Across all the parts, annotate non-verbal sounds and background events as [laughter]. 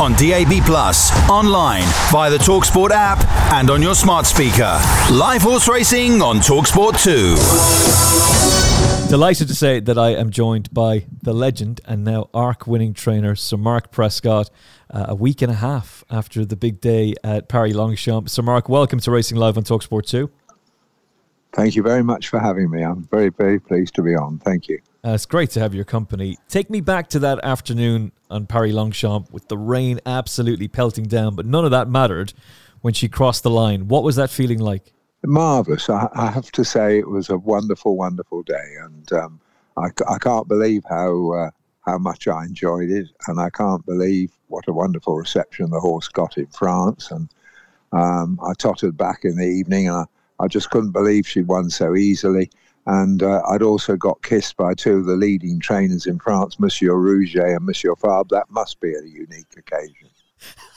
on DAB Plus, online via the Talksport app, and on your smart speaker. Live horse racing on Talksport 2. Delighted to say that I am joined by the legend and now ARC winning trainer Sir Mark Prescott uh, a week and a half after the big day at Paris Longchamp. Sir Mark, welcome to Racing Live on Talksport 2. Thank you very much for having me. I'm very, very pleased to be on. Thank you. Uh, it's great to have your company. Take me back to that afternoon on Paris Longchamp with the rain absolutely pelting down, but none of that mattered when she crossed the line. What was that feeling like? Marvellous. I, I have to say it was a wonderful, wonderful day. And um, I, I, can't believe how, uh, how much I enjoyed it. And I can't believe what a wonderful reception the horse got in France. And um, I tottered back in the evening and I, I just couldn't believe she'd won so easily. And uh, I'd also got kissed by two of the leading trainers in France, Monsieur Rouget and Monsieur Fabre. That must be a unique occasion. [laughs]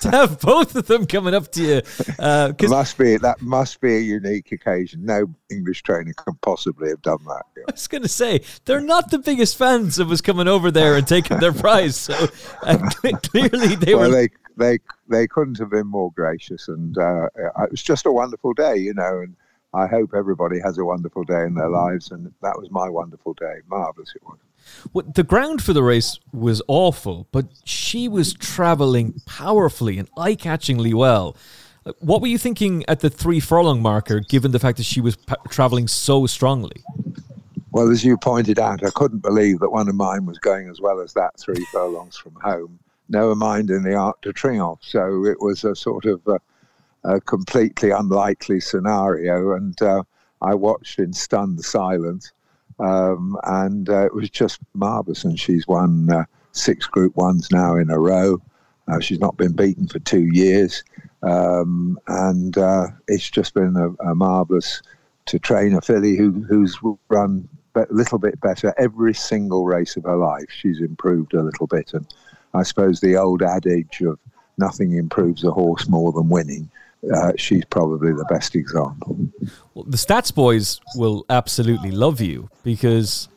to have both of them coming up to you, uh, must be that must be a unique occasion. No English trainer can possibly have done that. I was going to say they're not the biggest fans of us coming over there and taking their prize. So uh, [laughs] clearly they well, were. They, they they couldn't have been more gracious, and uh, it was just a wonderful day, you know. And I hope everybody has a wonderful day in their lives, and that was my wonderful day. Marvelous it was. Well, the ground for the race was awful, but she was traveling powerfully and eye-catchingly well. What were you thinking at the three furlong marker, given the fact that she was pa- traveling so strongly? Well, as you pointed out, I couldn't believe that one of mine was going as well as that three furlongs from home. Never mind in the Arc de Triomphe. So it was a sort of uh, a completely unlikely scenario. And uh, I watched in stunned silence. Um, and uh, it was just marvellous. And she's won uh, six Group Ones now in a row. Uh, she's not been beaten for two years. Um, and uh, it's just been a, a marvellous to train a filly who, who's run a little bit better every single race of her life. She's improved a little bit. And I suppose the old adage of nothing improves a horse more than winning uh, she's probably the best example. Well, the stats boys will absolutely love you because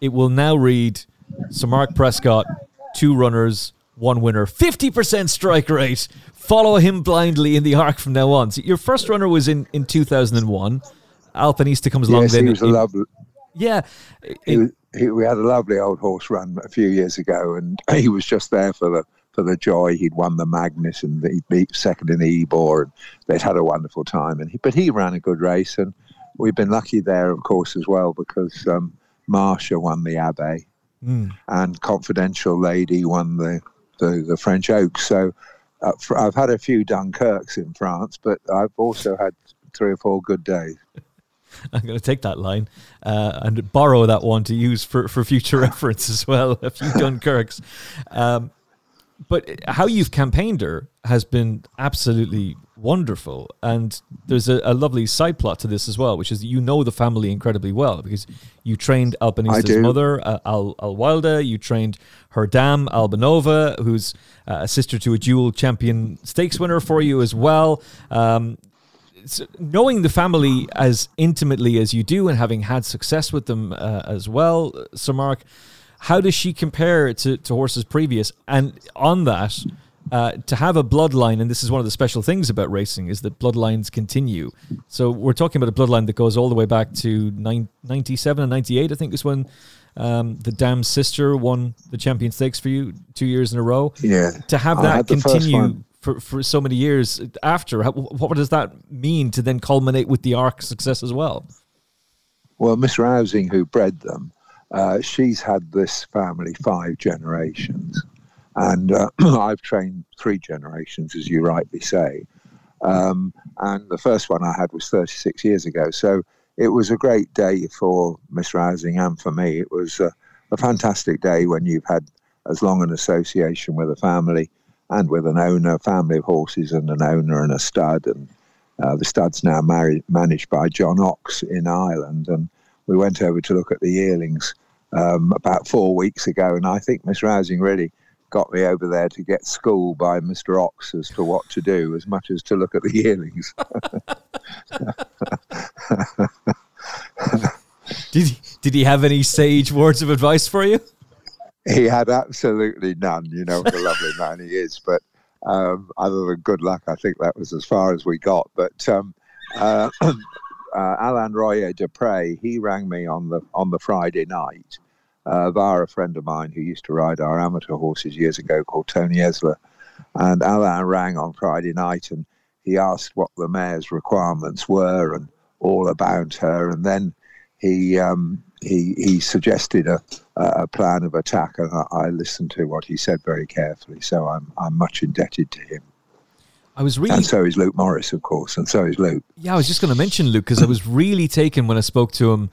it will now read Sir Mark Prescott, two runners, one winner, 50% strike rate. Follow him blindly in the arc from now on. So your first runner was in, in 2001. Alpinista comes along yes, then. He was a lovely. Yeah. He, he, we had a lovely old horse run a few years ago, and [laughs] he was just there for the for the joy. He'd won the Magnus and he beat second in the Ebor, and they'd had a wonderful time. And he, but he ran a good race, and we've been lucky there, of course, as well because um, Marsha won the Abbaye, mm. and Confidential Lady won the the, the French Oaks. So uh, for, I've had a few Dunkirks in France, but I've also had three or four good days. [laughs] I'm going to take that line uh, and borrow that one to use for, for future [laughs] reference as well. A few Dunkirks. Um, but how you've campaigned her has been absolutely wonderful. And there's a, a, lovely side plot to this as well, which is you know the family incredibly well because you trained Alpinista's mother, uh, Al, Alwilda, you trained her dam, Albanova, who's uh, a sister to a dual champion stakes winner for you as well. Um, so knowing the family as intimately as you do and having had success with them uh, as well, Sir Mark, how does she compare to, to horses previous? And on that, uh, to have a bloodline, and this is one of the special things about racing, is that bloodlines continue. So we're talking about a bloodline that goes all the way back to nine, 97 and 98, I think is when um, the Dam's sister won the champion stakes for you two years in a row. Yeah. To have that continue for, for so many years after, what does that mean to then culminate with the ARC success as well? Well, Miss Rausing, who bred them, uh, she's had this family five generations, and uh, [clears throat] I've trained three generations, as you rightly say. Um, and the first one I had was 36 years ago. So it was a great day for Miss Rausing and for me. It was a, a fantastic day when you've had as long an association with a family and with an owner, family of horses, and an owner and a stud. And uh, the stud's now married, managed by John Oxx in Ireland. And we went over to look at the yearlings um, about four weeks ago, and I think Miss Rausing really got me over there to get schooled by Mr. Oxx as to what to do, as much as to look at the yearlings. [laughs] did he, did he have any sage words of advice for you? he had absolutely none. You know what a lovely [laughs] man he is, but um, other than good luck, I think that was as far as we got. But um, uh, [clears throat] uh, Alain Royer Dupre, he rang me on the on the Friday night uh, via a friend of mine who used to ride our amateur horses years ago, called Tony Esler. And Alan rang on Friday night and he asked what the mare's requirements were and all about her. And then he um, he he suggested a, a plan of attack, and I, I, listened to what he said very carefully. So I'm I'm much indebted to him. I was really, and so is Luke Morris, of course, and so is Luke. Yeah, I was just going to mention Luke because I was really taken when I spoke to him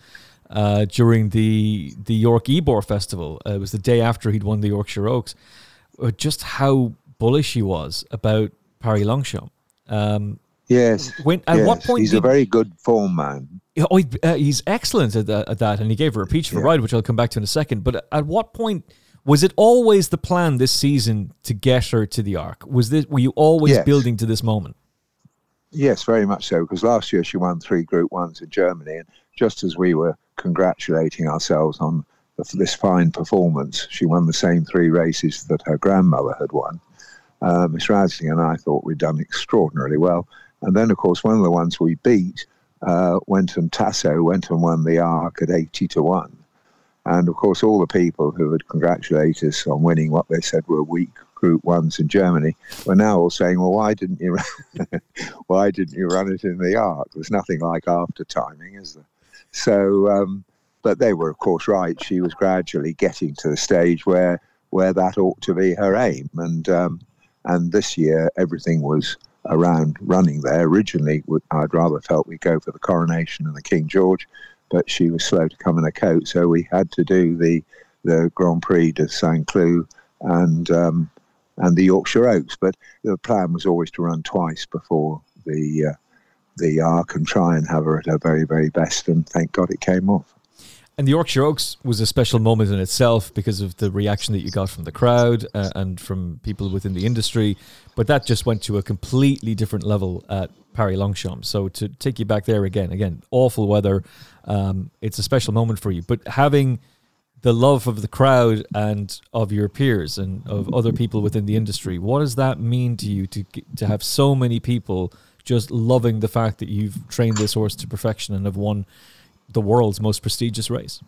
uh, during the the York Ebor Festival. Uh, it was the day after he'd won the Yorkshire Oaks. Uh, just how bullish he was about Paris Longchamp. Um, yes. When at yes. what point he's did, a very good form man. Oh, he, uh, he's excellent at that, at that, and he gave her a peach for yeah. ride, which I'll come back to in a second. But at what point was it always the plan this season to get her to the Arc? Was this were you always yes. building to this moment? Yes, very much so. Because last year she won three Group Ones in Germany, and just as we were congratulating ourselves on this fine performance, she won the same three races that her grandmother had won. Uh, Miss Rausing and I thought we'd done extraordinarily well. And then, of course, one of the ones we beat uh, went and Tasso went and won the Arc at 80 to 1. And of course, all the people who had congratulated us on winning what they said were weak Group Ones in Germany were now all saying, "Well, why didn't you, [laughs] why didn't you run it in the Arc?" There's nothing like after timing, is there? So, um, but they were, of course, right. She was gradually getting to the stage where where that ought to be her aim, and um, and this year everything was around running there. Originally, I'd rather felt we'd go for the coronation and the King George, but she was slow to come in a coat, so we had to do the the Grand Prix de Saint Cloud and um, and the Yorkshire Oaks. But the plan was always to run twice before the uh, the Arc and try and have her at her very very best. And thank God it came off. And the Yorkshire Oaks was a special moment in itself because of the reaction that you got from the crowd uh, and from people within the industry. But that just went to a completely different level at Paris Longchamp. So to take you back there again, again, awful weather. Um, it's a special moment for you. But having the love of the crowd and of your peers and of other people within the industry, what does that mean to you to to have so many people just loving the fact that you've trained this horse to perfection and have won? The world's most prestigious race?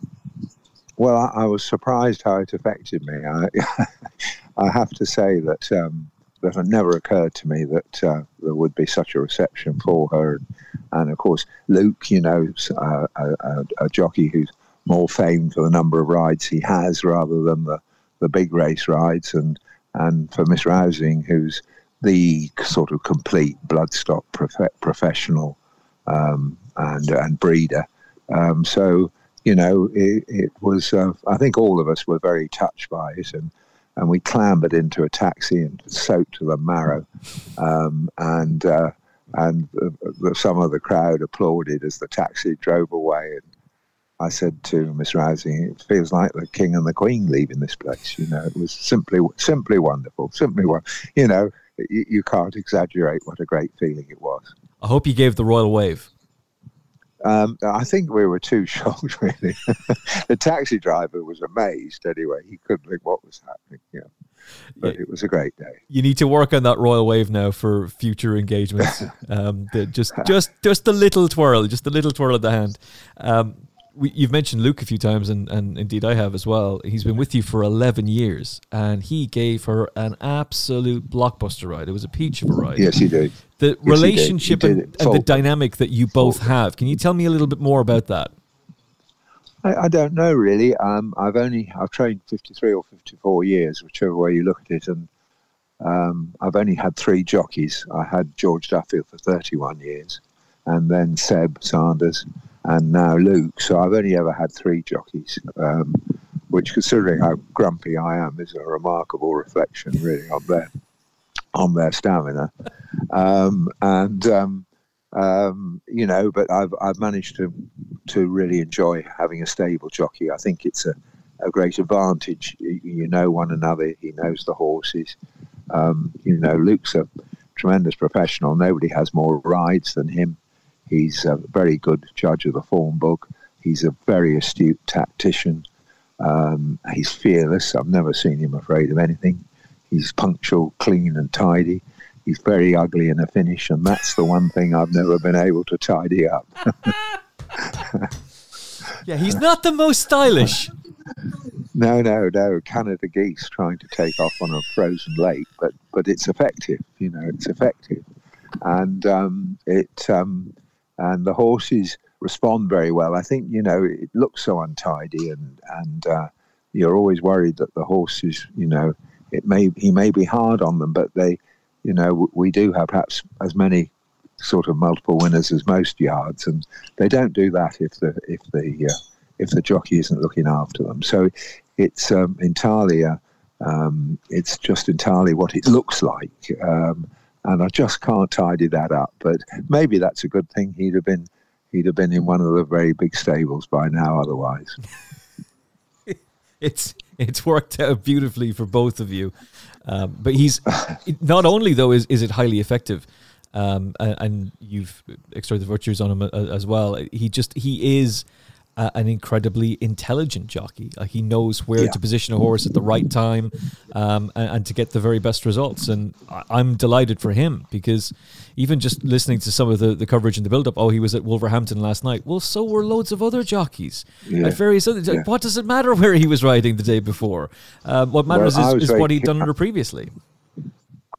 Well, I, I was surprised how it affected me. I, [laughs] I have to say that um, that it never occurred to me that uh, there would be such a reception for her. And of course, Luke, you know, uh, a, a, jockey who's more famed for the number of rides he has rather than the, the big race rides, and and for Miss Rausing, who's the sort of complete bloodstock prof- professional um, and and breeder. Um, so, you know, it, it was, uh, I think all of us were very touched by it. And, and we clambered into a taxi and soaked to the marrow. Um, and uh, and some of the crowd applauded as the taxi drove away. And I said to Miss Rausing, "It feels like the king and the queen leaving this place." You know, it was simply simply wonderful. Simply, you know, you, you can't exaggerate what a great feeling it was. I hope you gave the royal wave. Um, I think we were too [laughs] shocked, really. the taxi driver was amazed anyway. He couldn't think what was happening. Yeah. But yeah. it was a great day. You need to work on that royal wave now for future engagements. [laughs] um, just, just, just a little twirl, just a little twirl of the hand. Um, we, you've mentioned Luke a few times, and, and indeed I have as well. He's been with you for 11 years, and he gave her an absolute blockbuster ride. It was a peach of a ride. Yes, he did. The yes, relationship he did. He did and, and, the dynamic that you both have. Can you tell me a little bit more about that? I, I don't know really. Um, I've only I've trained 53 or 54 years, whichever way you look at it, and um, I've only had three jockeys. I had George Duffield for 31 years, and then Seb Sanders and now Luke. So I've only ever had three jockeys, um, which, considering how grumpy I am, is a remarkable reflection, really, on their on their stamina. Um, and um, um, you know, but I've I've managed to to really enjoy having a stable jockey. I think it's a, a great advantage. You, you know one another. He knows the horses. Um, you know, Luke's a tremendous professional. Nobody has more rides than him. He's a very good judge of the form book. He's a very astute tactician. Um, he's fearless. I've never seen him afraid of anything. He's punctual, clean, and tidy. He's very ugly in a finish, and that's the one thing I've never been able to tidy up. [laughs] yeah, he's not the most stylish. No, no, no. Canada geese trying to take off on a frozen lake, but but it's effective. You know, it's effective, and um, it um, and the horses respond very well. I think you know it looks so untidy, and and uh, you're always worried that the horses, you know, it may he may be hard on them, but they, you know, we do have perhaps as many sort of multiple winners as most yards, and they don't do that if the if the uh, if the jockey isn't looking after them. So it's um, entirely a, um, it's just entirely what it looks like. Um, and I just can't tidy that up. But maybe that's a good thing. He'd have been he'd have been in one of the very big stables by now. Otherwise, [laughs] it's it's worked out beautifully for both of you. Um, but he's not only though is is it highly effective. Um, and, and, you've extracted the virtues on him uh, as well. He just he is uh, an incredibly intelligent jockey. Like he knows where yeah. to position a horse at the right time, um, and, and, to get the very best results. And I, am delighted for him because even just listening to some of the, the coverage in the build up, oh, he was at Wolverhampton last night. Well, so were loads of other jockeys yeah. at various other. Yeah. What does it matter [laughs] where he was riding the day before? Uh, what matters well, is, is what he'd done under previously.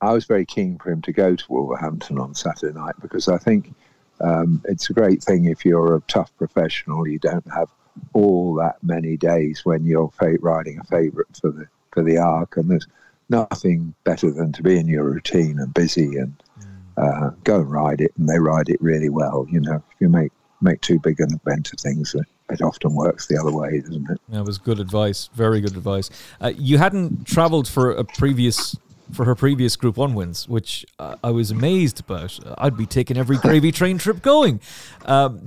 I was very keen for him to go to Wolverhampton on Saturday night because I think um, it's a great thing if you're a tough professional. You don't have all that many days when you're riding a favourite for the for the arc, and there's nothing better than to be in your routine and busy and mm. uh, go and ride it, and they ride it really well. You know, if you make make too big an event of things, it often works the other way, doesn't it? That was good advice. Very good advice. Uh, you hadn't travelled for a previous for her previous Group One wins, which uh, I was amazed about. I'd be taking every gravy [laughs] train trip going, um,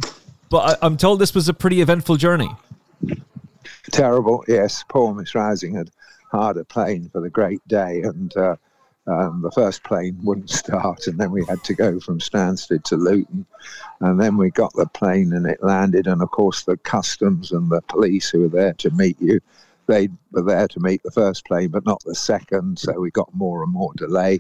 but I, am told this was a pretty eventful journey. Terrible, yes. Poor Miss Rausing had hired a plane for the great day, and uh, um, the first plane wouldn't start, and then we had to go from Stansted to Luton, and then we got the plane and it landed, and of course the customs and the police who were there to meet you they were there to meet the first plane, but not the second. So we got more and more delay.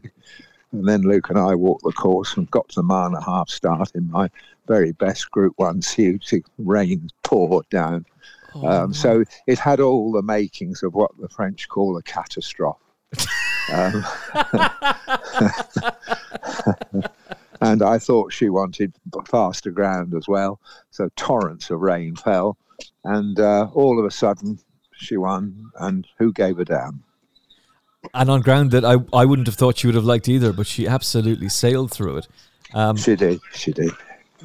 And then Luke and I walked the course and got to the mile and a half start in my very best Group One suit. Rain poured down. Oh, um, so it had all the makings of what the French call a catastrophe. [laughs] um, [laughs] and I thought she wanted faster ground as well. So torrents of rain fell. And uh, all of a sudden, she won, and who gave a damn? And on ground that I, I wouldn't have thought she would have liked either, but she absolutely sailed through it. Um, she did. She did.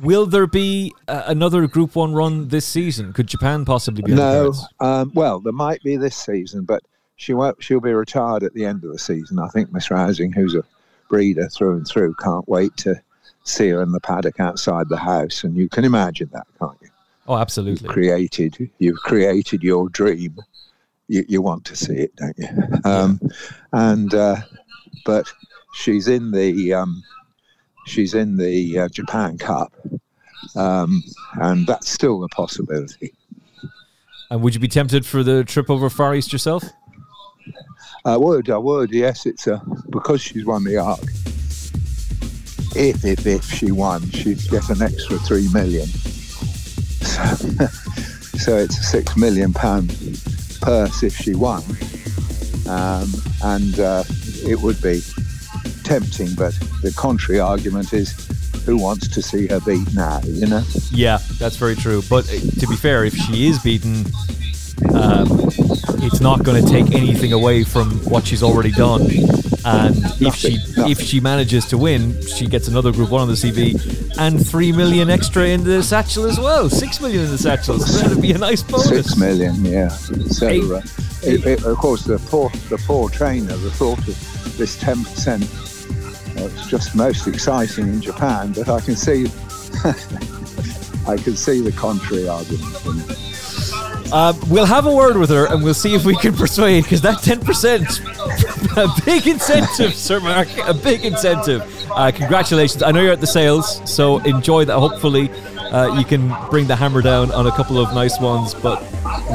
Will there be uh, another Group One run this season? Could Japan possibly be? No. Um, well, there might be this season, but she won't. She'll be retired at the end of the season. I think Miss Rausing, who's a breeder through and through, can't wait to see her in the paddock outside the house, and you can imagine that, can't you? Oh, absolutely. You've created, you've created your dream. You, you want to see it, don't you? Um, and uh, but she's in the um, she's in the uh, Japan Cup, um, and that's still a possibility. And would you be tempted for the trip over Far East yourself? I would, I would. Yes, it's a because she's won the Arc. If if if she won, she'd get an extra three million. [laughs] so it's a six million pound purse if she won, um, and uh, it would be tempting. But the contrary argument is, who wants to see her beat now? You know? Yeah, that's very true. But uh, to be fair, if she is beaten, um, it's not going to take anything away from what she's already done. And if she nothing. if she manages to win, she gets another Group One on the CV, and three million extra in the satchel as well. Six million in the satchel. So that'd be a nice bonus. Six million, yeah. So, uh, it, it, of course, the poor the poor trainer, the thought of this ten percent. Uh, it's just most exciting in Japan, but I can see [laughs] I can see the contrary argument. Uh, we'll have a word with her and we'll see if we can persuade because that 10% [laughs] a big incentive, Sir Mark, a big incentive. Uh, congratulations. I know you're at the sales, so enjoy that. Hopefully, uh, you can bring the hammer down on a couple of nice ones. But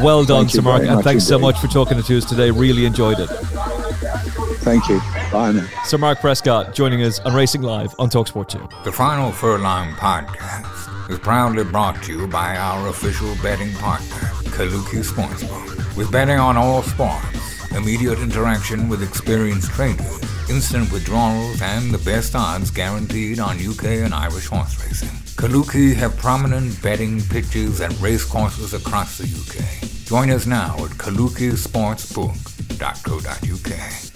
Well done, Thank Sir Mark, and much thanks so much for talking to us today. Really enjoyed it. Thank you. Bye now. Sir Mark Prescott joining us on Racing Live on Talksport 2. The Final Furlong podcast is proudly brought to you by our official betting partner, Kalooki Sportsbook. With betting on all sports, immediate interaction with experienced traders, instant withdrawals, and the best odds guaranteed on UK and Irish horse racing. Kalooki have prominent betting pitches at racecourses across the UK. Join us now at kalookisportsbook.co.uk.